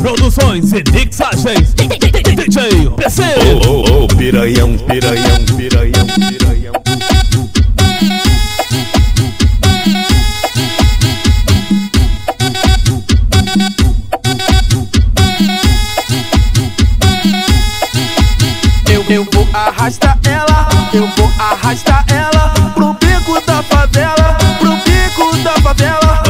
Produções e mixagens. DJ PC Ô, ô, ô, piranhão, piranhão, piranhão, piranhão. Eu, eu vou arrastar ela, eu vou arrastar ela pro bico da favela, pro bico da favela.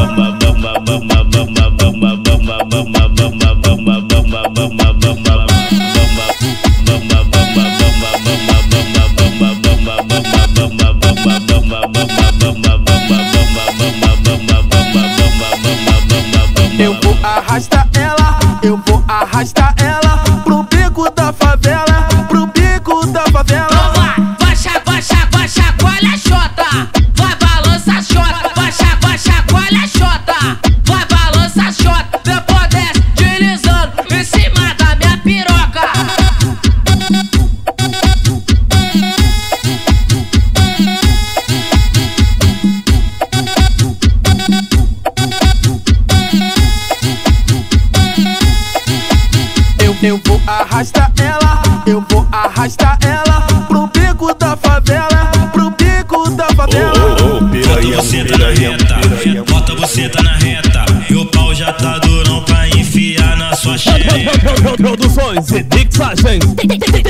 Eu vou arrastar ela, eu vou arrastar ela Eu, vou arrastar ela, eu vou arrastar ela pro bico da favela, pro bico da favela. ô, ô, Bota piranhão, você tá na reta, bota você tá na reta. E o pau já tá durão pra enfiar na sua xereca. Produções e mixagens DJ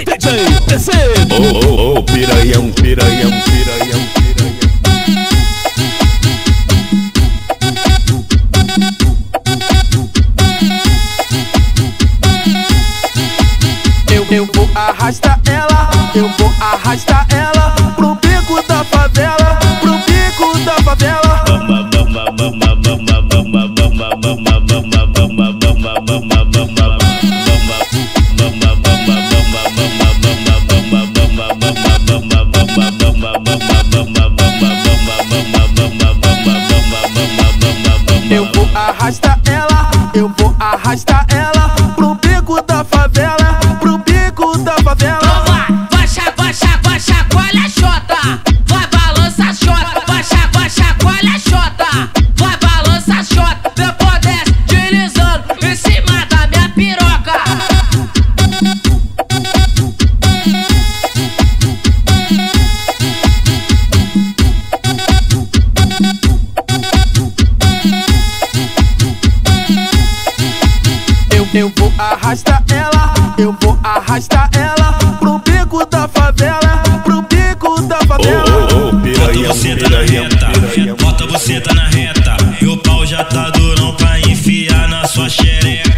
PC Ô, ô, ô, piranhão, piranhão, piranhão, piranhão vou arrastar ela, eu vou arrastar ela pro bico da favela, pro bico da favela. Eu vou arrastar da Então favela. vai, vai, vai, cha- vai, chacoalha a xota. Vai, balança xota. Vai, cha- vai, chacoalha xota. Vai, balança xota. Depois desce, deslizando em cima da minha piroca. Eu, eu vou arrastar ela, eu arrasta ela pro bico da favela, pro bico da favela. Oh, Bota você tá na reta, bota você tá na reta. E o pau já tá durão pra enfiar na sua xereca.